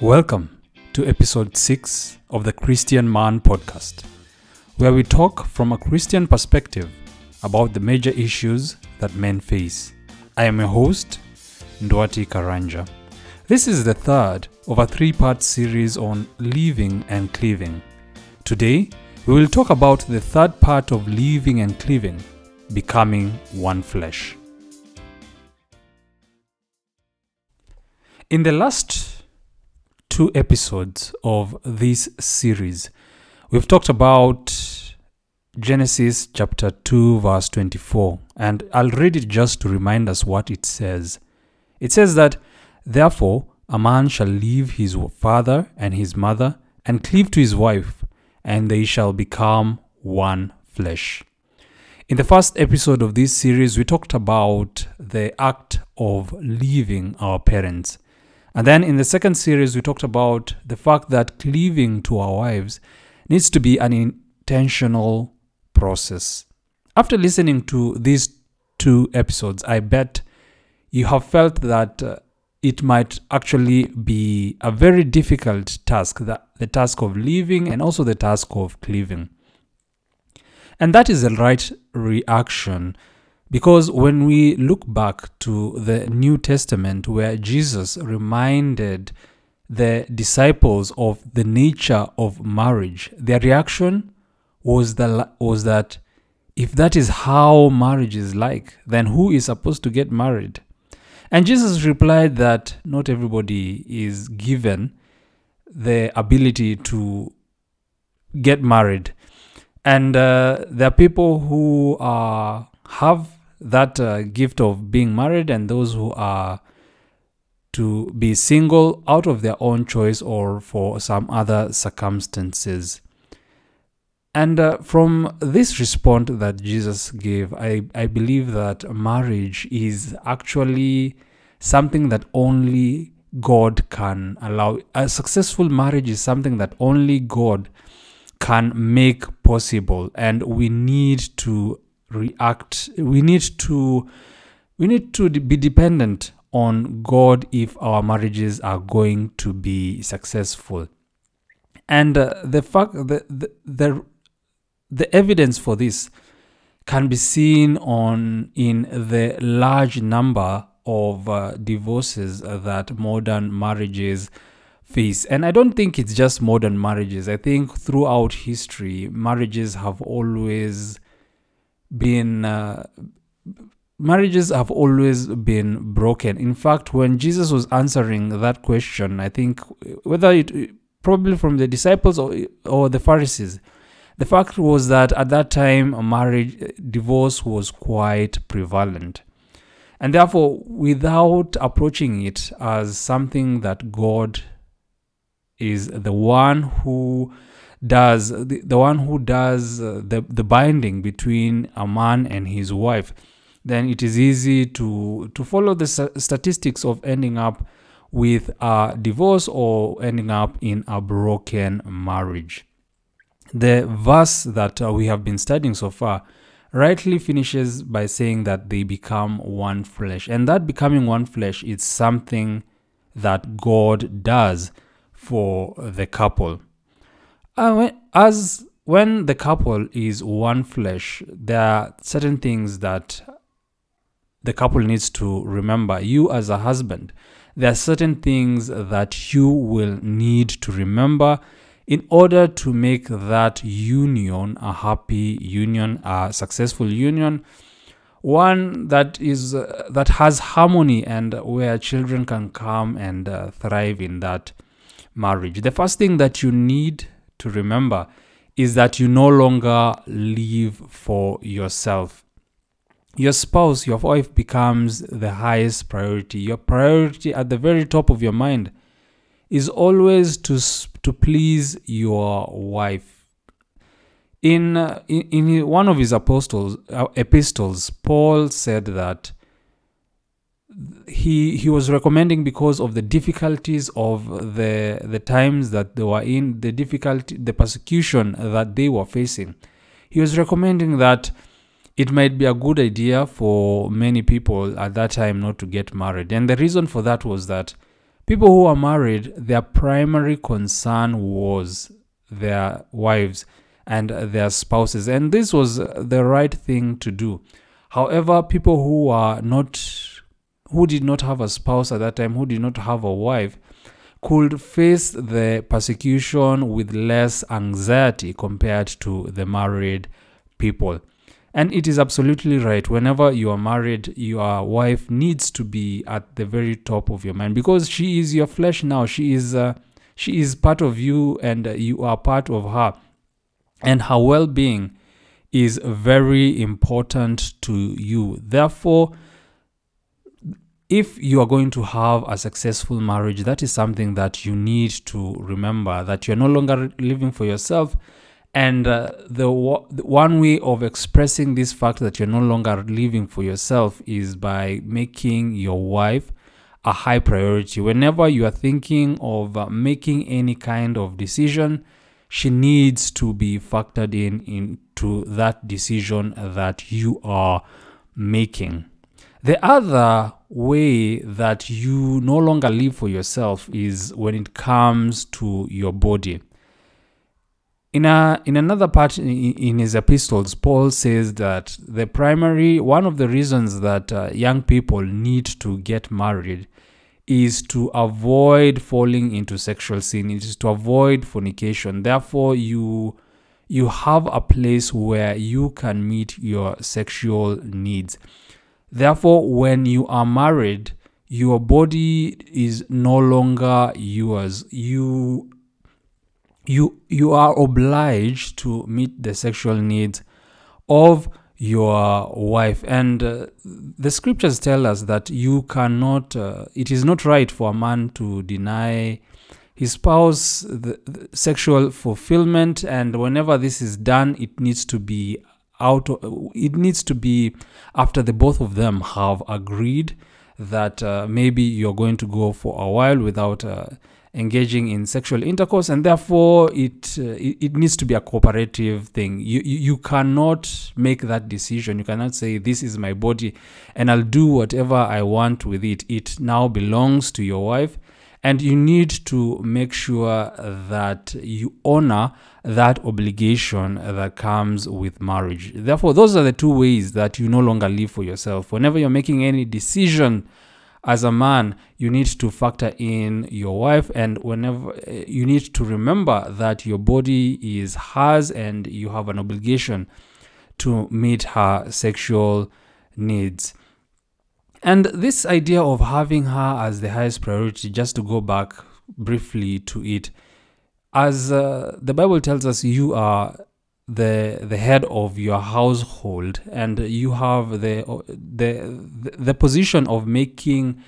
Welcome to episode 6 of the Christian Man podcast, where we talk from a Christian perspective about the major issues that men face. I am your host, Nduati Karanja. This is the third of a three part series on leaving and cleaving. Today, we will talk about the third part of leaving and cleaving, becoming one flesh. In the last two episodes of this series, we've talked about Genesis chapter 2, verse 24, and I'll read it just to remind us what it says. It says that, Therefore, a man shall leave his father and his mother and cleave to his wife, and they shall become one flesh. In the first episode of this series, we talked about the act of leaving our parents. And then in the second series, we talked about the fact that cleaving to our wives needs to be an intentional process. After listening to these two episodes, I bet you have felt that uh, it might actually be a very difficult task the, the task of leaving and also the task of cleaving. And that is the right reaction because when we look back to the New Testament, where Jesus reminded the disciples of the nature of marriage, their reaction was, the, was that if that is how marriage is like, then who is supposed to get married? And Jesus replied that not everybody is given the ability to get married. And uh, there are people who have that uh, gift of being married and those who are to be single out of their own choice or for some other circumstances. And uh, from this response that Jesus gave, I, I believe that marriage is actually something that only God can allow. A successful marriage is something that only God can make possible, and we need to react. We need to we need to be dependent on God if our marriages are going to be successful. And uh, the fact the, the the the evidence for this can be seen on in the large number of uh, divorces that modern marriages face and i don't think it's just modern marriages i think throughout history marriages have always been uh, marriages have always been broken. In fact when jesus was answering that question i think whether it probably from the disciples or, or the pharisees the fact was that at that time marriage divorce was quite prevalent. And therefore without approaching it as something that god is the one who does the, the one who does uh, the, the binding between a man and his wife then it is easy to to follow the statistics of ending up with a divorce or ending up in a broken marriage the verse that uh, we have been studying so far rightly finishes by saying that they become one flesh. And that becoming one flesh is something that God does for the couple. As when the couple is one flesh, there are certain things that the couple needs to remember. You, as a husband, there are certain things that you will need to remember in order to make that union a happy union, a successful union, one that is uh, that has harmony and where children can come and uh, thrive in that marriage. The first thing that you need to remember is that you no longer live for yourself. Your spouse, your wife becomes the highest priority. Your priority at the very top of your mind is always to to please your wife. In, in, in one of his apostles uh, epistles, Paul said that he he was recommending because of the difficulties of the the times that they were in, the difficulty, the persecution that they were facing. He was recommending that it might be a good idea for many people at that time not to get married, and the reason for that was that people who are married, their primary concern was their wives and their spouses, and this was the right thing to do. However, people who are not, who did not have a spouse at that time, who did not have a wife, could face the persecution with less anxiety compared to the married people. And it is absolutely right. Whenever you are married, your wife needs to be at the very top of your mind because she is your flesh now. She is uh, she is part of you, and you are part of her. And her well-being is very important to you. Therefore, if you are going to have a successful marriage, that is something that you need to remember that you're no longer living for yourself. And uh, the, the one way of expressing this fact that you're no longer living for yourself is by making your wife a high priority. Whenever you are thinking of uh, making any kind of decision, she needs to be factored in into that decision that you are making. The other way that you no longer live for yourself is when it comes to your body. In, a, in another part in, his epistles, Paul says that the primary, one of the reasons that uh, young people need to get married is to avoid falling into sexual sin, it is to avoid fornication. Therefore, you you have a place where you can meet your sexual needs. Therefore, when you are married, your body is no longer yours. You you you are obliged to meet the sexual needs of your wife and uh, the scriptures tell us that you cannot uh, it is not right for a man to deny his spouse the, the sexual fulfillment and whenever this is done it needs to be out it needs to be after the both of them have agreed that uh, maybe you're going to go for a while without uh, engaging in sexual intercourse and therefore it, uh, it, needs to be a cooperative thing. You you cannot make that decision. You cannot say this is my body and I'll do whatever I want with it. It now belongs to your wife. And you need to make sure that you honor that obligation that comes with marriage. Therefore, those are the two ways that you no longer live for yourself. Whenever you're making any decision as a man, you need to factor in your wife, and whenever eh, you need to remember that your body is hers and you have an obligation to meet her sexual needs. And this idea of having her as the highest priority, just to go back briefly to it, as uh, the Bible tells us, you are the the head of your household, and you have the the the position of making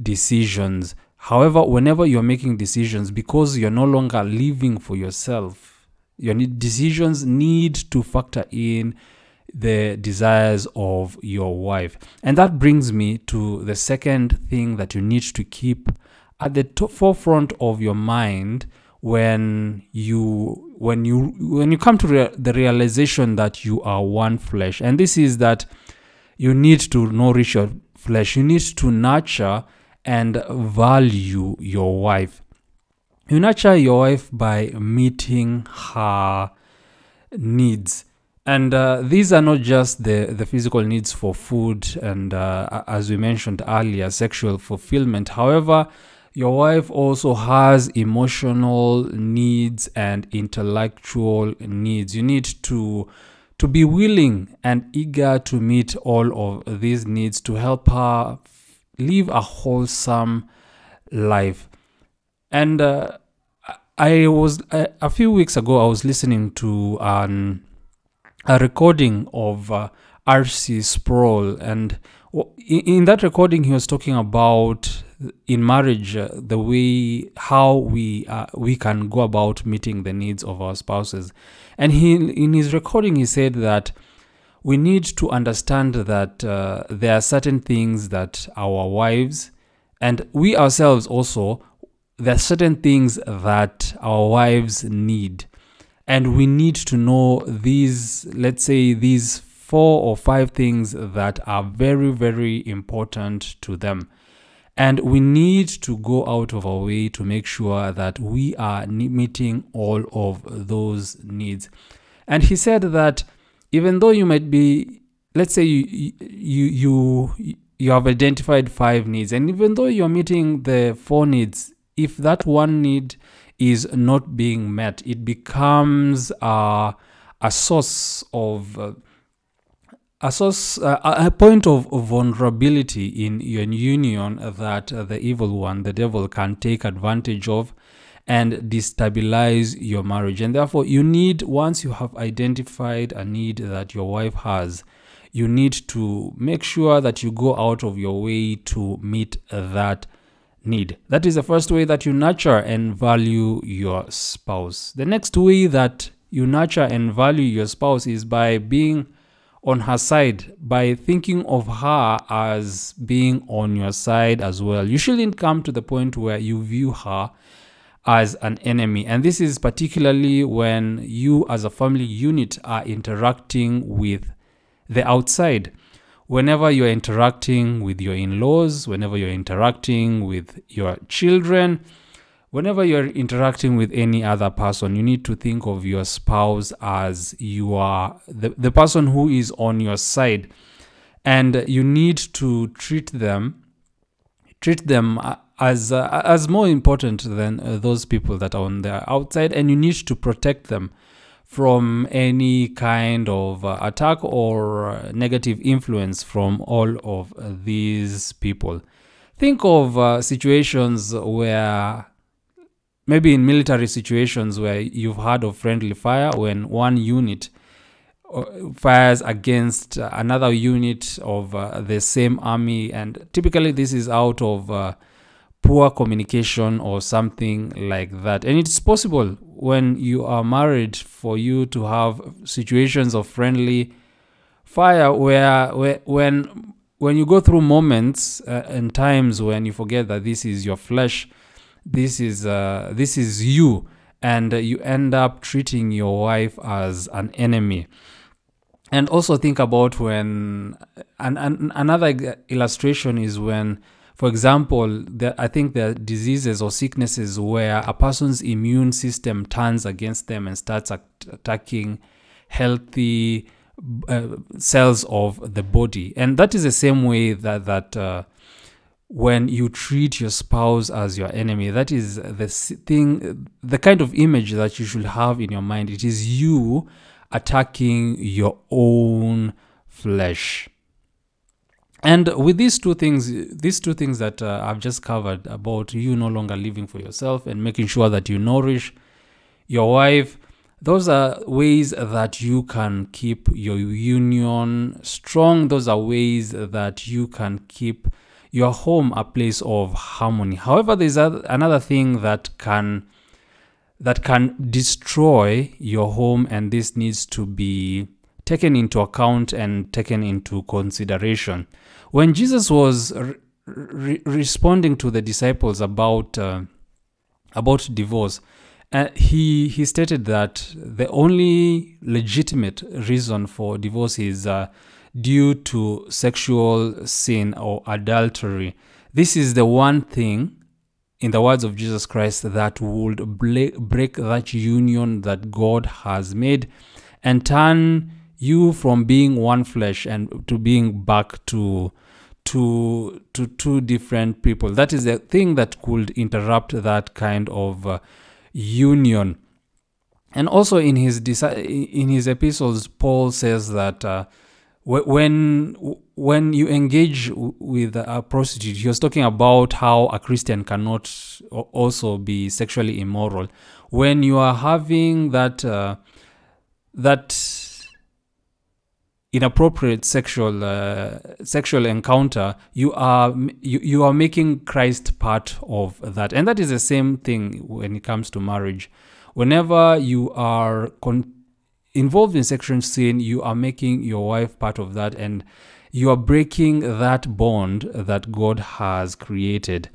decisions. However, whenever you're making decisions, because you're no longer living for yourself, your decisions need to factor in the desires of your wife. And that brings me to the second thing that you need to keep at the forefront of your mind when you when you when you come to rea- the realization that you are one flesh. And this is that you need to nourish your flesh. You need to nurture and value your wife. You nurture your wife by meeting her needs. And uh, these are not just the, the physical needs for food and, uh, as we mentioned earlier, sexual fulfillment. However, your wife also has emotional needs and intellectual needs. You need to to be willing and eager to meet all of these needs to help her live a wholesome life. And uh, I was a, a few weeks ago. I was listening to an a recording of uh, R.C. Sproul, and in that recording, he was talking about in marriage uh, the way how we uh, we can go about meeting the needs of our spouses, and he in his recording he said that we need to understand that uh, there are certain things that our wives and we ourselves also there are certain things that our wives need. And we need to know these let's say these four or five things that are very very important to them And we need to go out of our way to make sure that we are meeting all of those needs. And he said that even though you might be, let's say you you you you have identified five needs, and even though you're meeting the four needs, if that one need is not being met, it becomes a a source of uh, a source, uh, a point of vulnerability in your union that uh, the evil one, the devil, can take advantage of and destabilize your marriage. And therefore, you need, once you have identified a need that your wife has, you need to make sure that you go out of your way to meet that need. That is the first way that you nurture and value your spouse. The next way that you nurture and value your spouse is by being on her side by thinking of her as being on your side as well. You shouldn't come to the point where you view her as an enemy. And this is particularly when you, as a family unit, are interacting with the outside. Whenever you're interacting with your in laws, whenever you're interacting with your children, whenever you're interacting with any other person, you need to think of your spouse as you are the, the person who is on your side. And you need to treat them treat them as uh, as more important than uh, those people that are on the outside and you need to protect them from any kind of uh, attack or uh, negative influence from all of these people think of uh, situations where maybe in military situations where you've heard of friendly fire when one unit uh, fires against another unit of uh, the same army. And typically this is out of uh, poor communication or something like that. And it's possible when you are married for you to have situations of friendly fire where, where when when you go through moments uh, and times when you forget that this is your flesh this is uh, this is you and you end up treating your wife as an enemy. And also think about when and, and another illustration is when for example i think there are diseases or sicknesses where a person's immune system turns against them and starts attacking healthy uh, cells of the body. And that is the same way that that uh, when you treat your spouse as your enemy that is the thing the kind of image that you should have in your mind. It is you attacking your own flesh. And with these two things these two things that uh, i've just covered about you no longer living for yourself and making sure that you nourish your wife those are ways that you can keep your union strong. Those are ways that you can keep your home a place of harmony. However, there's another thing that can that can destroy your home, and this needs to be taken into account and taken into consideration. When Jesus was re- responding to the disciples about uh, about divorce, uh, he he stated that the only legitimate reason for divorce is uh, due to sexual sin or adultery. This is the one thing, in the words of Jesus Christ, that would break that union that God has made and turn you from being one flesh and to being back to to to two different people that is the thing that could interrupt that kind of uh, union and also in his in his epistles paul says that uh, when when you engage with a prostitute, he was talking about how a Christian cannot also be sexually immoral. When you are having that uh, that inappropriate sexual uh, sexual encounter, you are you, you are making Christ part of that, and that is the same thing when it comes to marriage. Whenever you are con- involved in sexual sin, you are making your wife part of that and you are breaking that bond that God has created.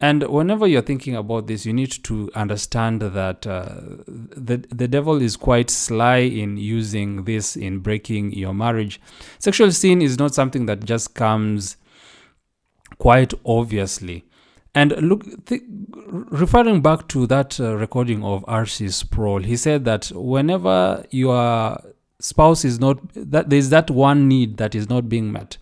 And whenever you're thinking about this, you need to understand that uh, the, the devil is quite sly in using this in breaking your marriage. Sexual sin is not something that just comes quite obviously. And look, th- referring back to that uh, recording of R.C. Sproul, he said that whenever your spouse is not, that there's that one need that is not being met,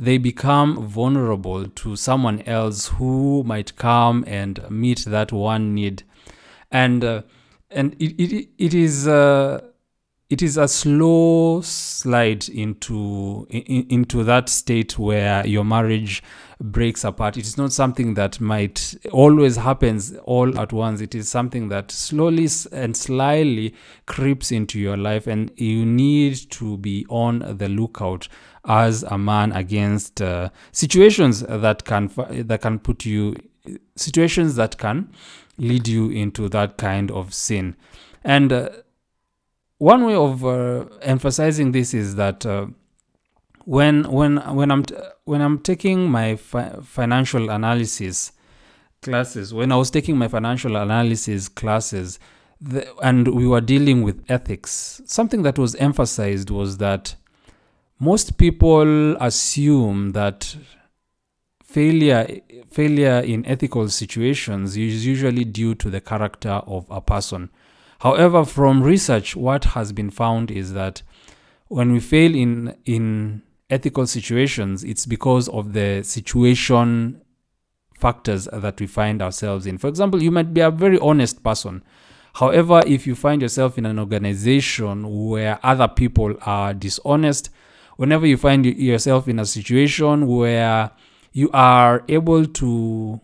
they become vulnerable to someone else who might come and meet that one need. And uh, and it, it, it is uh, it is a slow slide into in, into that state where your marriage breaks apart. It is not something that might always happens all at once. It is something that slowly and slyly creeps into your life and you need to be on the lookout as a man against uh, situations that can that can put you situations that can lead you into that kind of sin. And uh, one way of uh, emphasizing this is that uh, when when when I'm t- when I'm taking my fi- financial analysis classes, when I was taking my financial analysis classes, the, and we were dealing with ethics, something that was emphasized was that most people assume that failure failure in ethical situations is usually due to the character of a person. However, from research, what has been found is that when we fail in in ethical situations, it's because of the situation factors that we find ourselves in. For example, you might be a very honest person. However, if you find yourself in an organization where other people are dishonest, whenever you find yourself in a situation where you are able to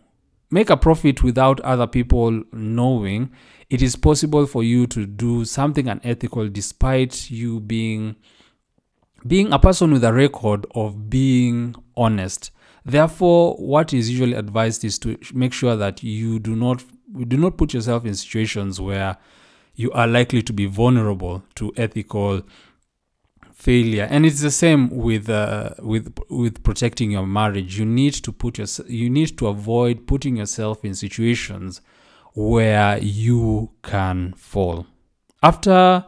make a profit without other people knowing, it is possible for you to do something unethical despite you being being a person with a record of being honest therefore what is usually advised is to make sure that you do not do not put yourself in situations where you are likely to be vulnerable to ethical failure and it's the same with uh, with with protecting your marriage you need to put your you need to avoid putting yourself in situations where you can fall. After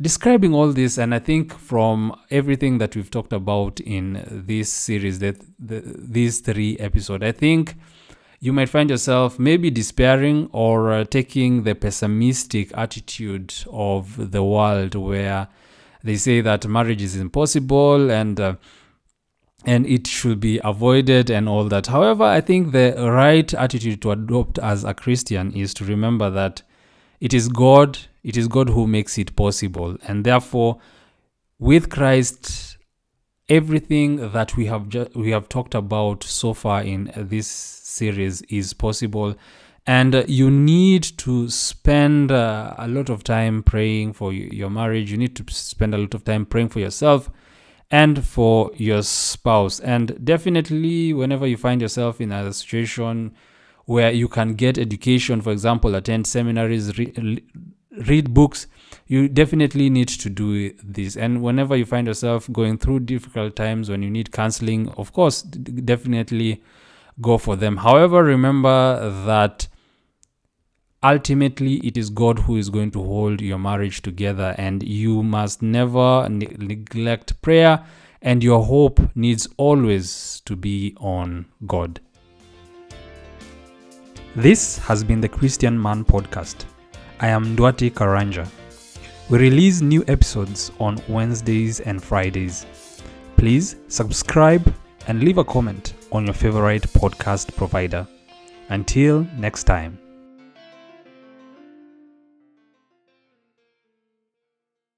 describing all this, and I think from everything that we've talked about in this series, that the, these three episodes, I think you might find yourself maybe despairing or uh, taking the pessimistic attitude of the world where they say that marriage is impossible and uh, and it should be avoided and all that. However, I think the right attitude to adopt as a Christian is to remember that it is God, it is God who makes it possible. And therefore, with Christ, everything that we have ju- we have talked about so far in this series is possible. And uh, you need to spend uh, a lot of time praying for your marriage. You need to spend a lot of time praying for yourself and for your spouse. And definitely, whenever you find yourself in a situation where you can get education, for example, attend seminaries, re- read books, you definitely need to do this. And whenever you find yourself going through difficult times when you need counseling, of course, definitely go for them. However, remember that ultimately it is God who is going to hold your marriage together, and you must never ne- neglect prayer, and your hope needs always to be on God. This has been the Christian Man Podcast. I am Duati Karanja. We release new episodes on Wednesdays and Fridays. Please subscribe and leave a comment on your favorite podcast provider. Until next time.